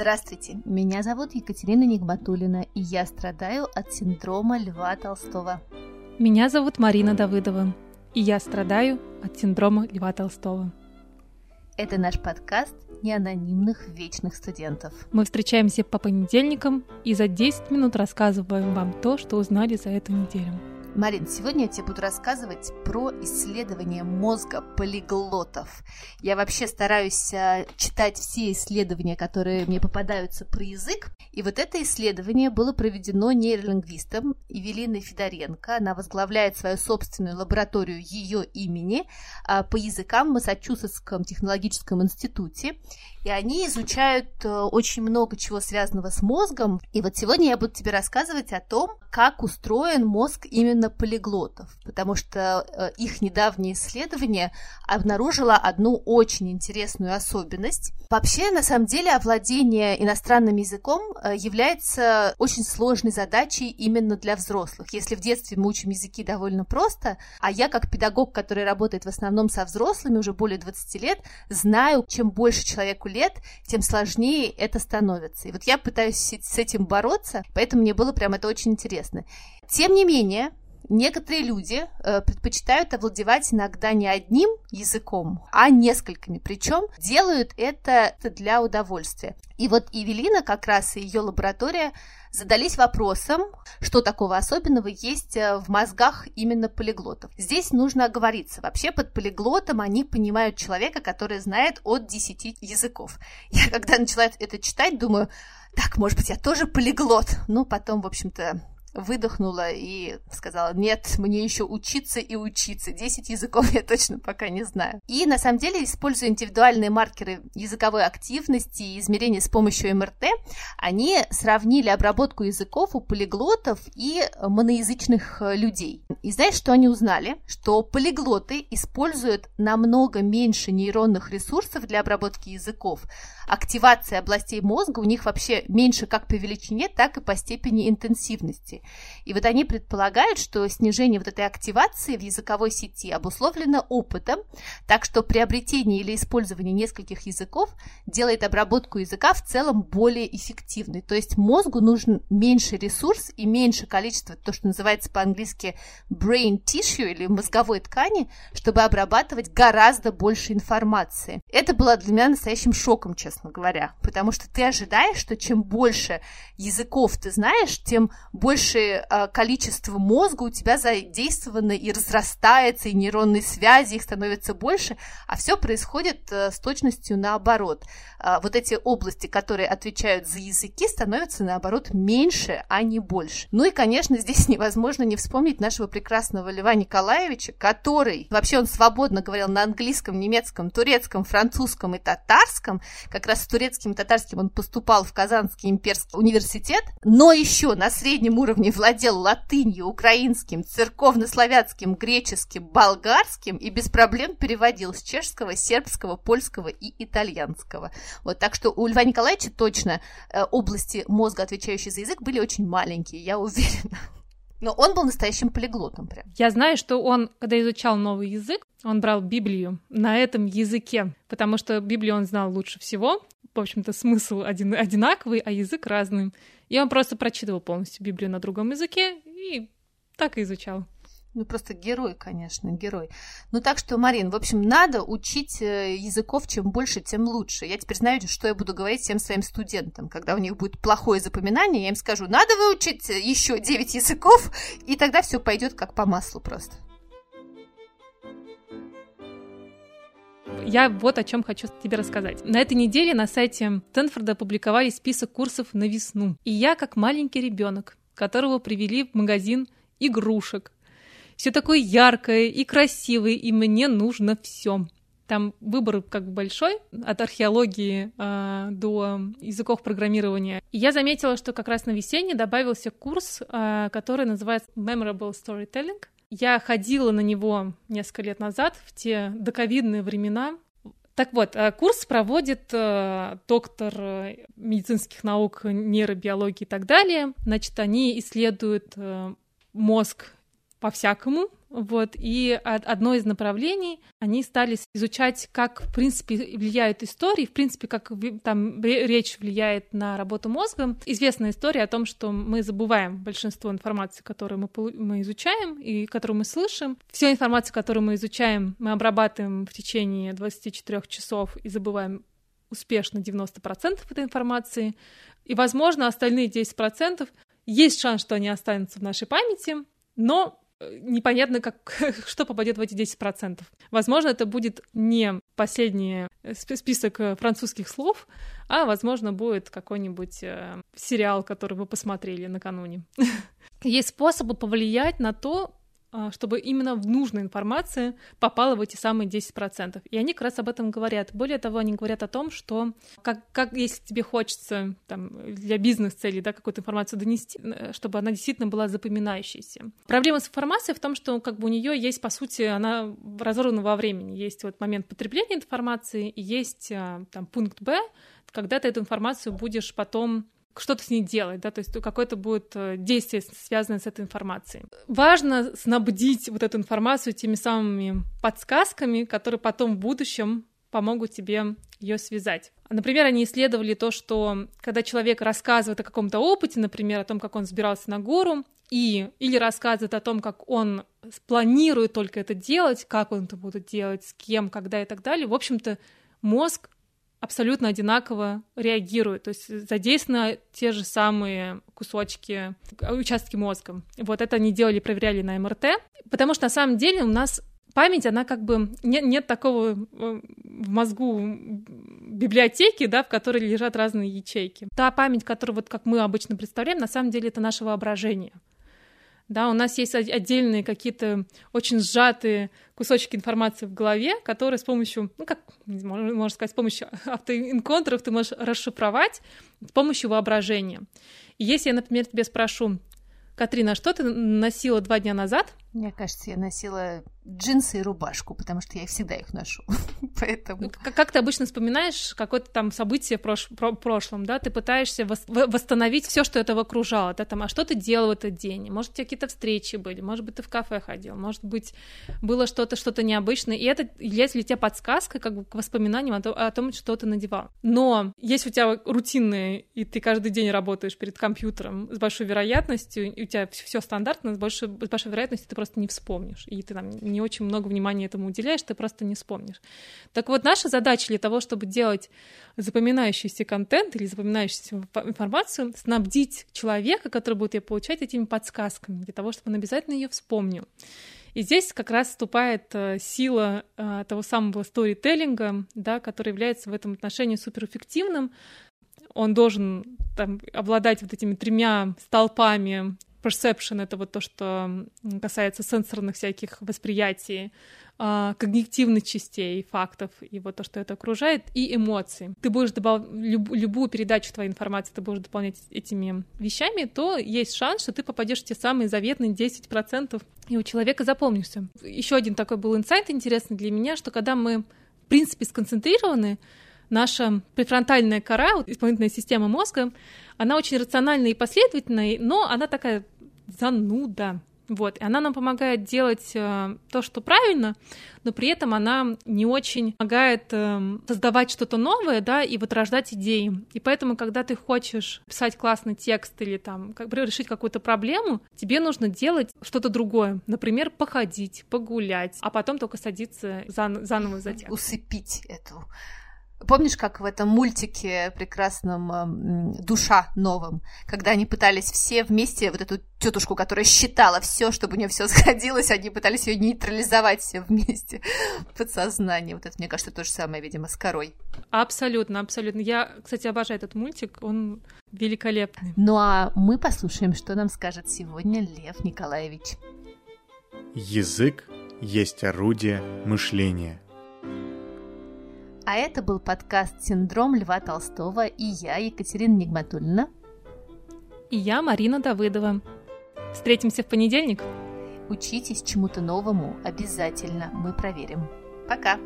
Здравствуйте, меня зовут Екатерина Нигматулина, и я страдаю от синдрома Льва Толстого. Меня зовут Марина Давыдова, и я страдаю от синдрома Льва Толстого. Это наш подкаст неанонимных вечных студентов. Мы встречаемся по понедельникам и за 10 минут рассказываем вам то, что узнали за эту неделю. Марин, сегодня я тебе буду рассказывать про исследование мозга полиглотов. Я вообще стараюсь э, читать все исследования, которые мне попадаются про язык. И вот это исследование было проведено нейролингвистом Евелиной Федоренко. Она возглавляет свою собственную лабораторию ее имени а, по языкам в Массачусетском технологическом институте. И они изучают э, очень много чего связанного с мозгом. И вот сегодня я буду тебе рассказывать о том, как устроен мозг именно полиглотов, потому что э, их недавнее исследование обнаружило одну очень интересную особенность. Вообще, на самом деле, овладение иностранным языком является очень сложной задачей именно для взрослых. Если в детстве мы учим языки довольно просто, а я как педагог, который работает в основном со взрослыми уже более 20 лет, знаю, чем больше человеку лет, тем сложнее это становится. И вот я пытаюсь с этим бороться, поэтому мне было прям это очень интересно. Тем не менее, Некоторые люди э, предпочитают овладевать иногда не одним языком, а несколькими. Причем делают это для удовольствия. И вот Евелина, как раз и ее лаборатория, задались вопросом, что такого особенного есть э, в мозгах именно полиглотов. Здесь нужно оговориться. Вообще под полиглотом они понимают человека, который знает от 10 языков. Я когда начала это читать, думаю, так, может быть, я тоже полиглот. Ну, потом, в общем-то, выдохнула и сказала, нет, мне еще учиться и учиться. Десять языков я точно пока не знаю. И на самом деле, используя индивидуальные маркеры языковой активности и измерения с помощью МРТ, они сравнили обработку языков у полиглотов и моноязычных э, людей. И знаешь, что они узнали? Что полиглоты используют намного меньше нейронных ресурсов для обработки языков, активация областей мозга у них вообще меньше как по величине, так и по степени интенсивности. И вот они предполагают, что снижение вот этой активации в языковой сети обусловлено опытом, так что приобретение или использование нескольких языков делает обработку языка в целом более эффективной. То есть мозгу нужен меньше ресурс и меньше количество, то, что называется по-английски brain tissue или мозговой ткани, чтобы обрабатывать гораздо больше информации. Это было для меня настоящим шоком, честно говоря. Потому что ты ожидаешь, что чем больше языков ты знаешь, тем больше э, количество мозга у тебя задействовано и разрастается, и нейронные связи, их становится больше, а все происходит э, с точностью наоборот. Э, вот эти области, которые отвечают за языки, становятся наоборот меньше, а не больше. Ну и, конечно, здесь невозможно не вспомнить нашего прекрасного Льва Николаевича, который, вообще он свободно говорил на английском, немецком, турецком, французском и татарском, как раз с турецким и татарским он поступал в Казанский имперский университет, но еще на среднем уровне владел латынью, украинским, церковно-славянским, греческим, болгарским и без проблем переводил с чешского, сербского, польского и итальянского. Вот, так что у Льва Николаевича точно э, области мозга, отвечающие за язык, были очень маленькие, я уверена. Но он был настоящим полиглотом прям. Я знаю, что он, когда изучал новый язык, он брал Библию на этом языке, потому что Библию он знал лучше всего. В общем-то, смысл один, одинаковый, а язык разный. И он просто прочитывал полностью Библию на другом языке и так и изучал. Ну, просто герой, конечно, герой. Ну, так что, Марин, в общем, надо учить э, языков, чем больше, тем лучше. Я теперь знаю, что я буду говорить всем своим студентам. Когда у них будет плохое запоминание, я им скажу, надо выучить еще 9 языков, и тогда все пойдет как по маслу просто. Я вот о чем хочу тебе рассказать. На этой неделе на сайте Стэнфорда опубликовали список курсов на весну. И я, как маленький ребенок, которого привели в магазин игрушек, все такое яркое и красивое, и мне нужно все. Там выбор как бы большой, от археологии э, до языков программирования. И я заметила, что как раз на весенне добавился курс, э, который называется Memorable Storytelling. Я ходила на него несколько лет назад, в те доковидные времена. Так вот, э, курс проводит э, доктор э, медицинских наук, нейробиологии и так далее. Значит, они исследуют мозг по-всякому, вот, и одно из направлений, они стали изучать, как, в принципе, влияют истории, в принципе, как там речь влияет на работу мозга. Известная история о том, что мы забываем большинство информации, которую мы, мы изучаем и которую мы слышим. Всю информацию, которую мы изучаем, мы обрабатываем в течение 24 часов и забываем успешно 90% этой информации. И, возможно, остальные 10% есть шанс, что они останутся в нашей памяти, но непонятно, как, что попадет в эти 10%. Возможно, это будет не последний э, список э, французских слов, а, возможно, будет какой-нибудь э, сериал, который вы посмотрели накануне. Есть способы повлиять на то, чтобы именно в нужная информация попала в эти самые 10%. И они как раз об этом говорят. Более того, они говорят о том, что как, как если тебе хочется там, для бизнес-целей да, какую-то информацию донести, э, чтобы она действительно была запоминающейся. Проблема с информацией в том, что как бы у нее есть, по сути, она разорвана во времени. Есть вот момент потребления информации, и есть а, там пункт Б, когда ты эту информацию будешь потом что-то с ней делать, да, то есть какое-то будет э, действие, связанное с этой информацией. Важно снабдить вот эту информацию теми самыми подсказками, которые потом в будущем помогут тебе ее связать. Например, они исследовали то, что когда человек рассказывает о каком-то опыте, например, о том, как он сбирался на гору, и или рассказывает о том, как он планирует только это делать, как он это будет делать, с кем, когда и так далее, в общем-то, мозг абсолютно одинаково реагируют, то есть задействованы те же самые кусочки, участки мозга. Вот это они делали, проверяли на МРТ, потому что на самом деле у нас память, она как бы нет, нет такого э, в мозгу библиотеки, да, в которой лежат разные ячейки. Та память, которую вот как мы обычно представляем, на самом деле это наше воображение. Да, у нас есть отдельные какие-то очень сжатые кусочки информации в голове, которые с помощью, ну как можно сказать, с помощью автоинконтров ты можешь расшифровать с помощью воображения. И если я, например, тебе спрошу, Катрина, а что ты носила два дня назад? Мне кажется, я носила джинсы и рубашку, потому что я всегда их ношу. Поэтому... Ну, как, как ты обычно вспоминаешь какое-то там событие в прош... про прошлом, да? Ты пытаешься вос... восстановить все, что этого окружало, да? Там, а что ты делал в этот день? Может, у тебя какие-то встречи были? Может быть, ты в кафе ходил? Может быть, было что-то, что-то необычное? И это является для тебя подсказкой как бы к воспоминаниям о, том, о том, что ты надевал. Но если у тебя рутинные, и ты каждый день работаешь перед компьютером с большой вероятностью, и у тебя все стандартно, с большой, с большой вероятностью ты просто не вспомнишь, и ты там не очень много внимания этому уделяешь, ты просто не вспомнишь. Так вот, наша задача для того, чтобы делать запоминающийся контент или запоминающуюся информацию, снабдить человека, который будет ее получать, этими подсказками, для того, чтобы он обязательно ее вспомнил. И здесь как раз вступает э, сила э, того самого сторителлинга, да, который является в этом отношении суперэффективным. Он должен там, обладать вот этими тремя столпами perception — это вот то, что касается сенсорных всяких восприятий, а, когнитивных частей фактов и вот то, что это окружает, и эмоции. Ты будешь добав... Люб... любую передачу твоей информации ты будешь дополнять этими вещами, то есть шанс, что ты попадешь в те самые заветные 10%, и у человека запомнишься. Еще один такой был инсайт интересный для меня, что когда мы, в принципе, сконцентрированы, наша префронтальная кора, исполнительная система мозга, она очень рациональная и последовательная, но она такая зануда. Вот, и она нам помогает делать э, то, что правильно, но при этом она не очень помогает э, создавать что-то новое, да, и вот рождать идеи. И поэтому, когда ты хочешь писать классный текст или там как бы решить какую-то проблему, тебе нужно делать что-то другое. Например, походить, погулять, а потом только садиться зан- заново за текст. Усыпить эту Помнишь, как в этом мультике прекрасном «Душа» новом, когда они пытались все вместе, вот эту тетушку, которая считала все, чтобы у нее все сходилось, они пытались ее нейтрализовать все вместе в подсознании. Вот это, мне кажется, то же самое, видимо, с корой. Абсолютно, абсолютно. Я, кстати, обожаю этот мультик, он великолепный. Ну а мы послушаем, что нам скажет сегодня Лев Николаевич. Язык есть орудие мышления – а это был подкаст «Синдром Льва Толстого» и я, Екатерина Нигматульна. И я, Марина Давыдова. Встретимся в понедельник. Учитесь чему-то новому обязательно, мы проверим. Пока!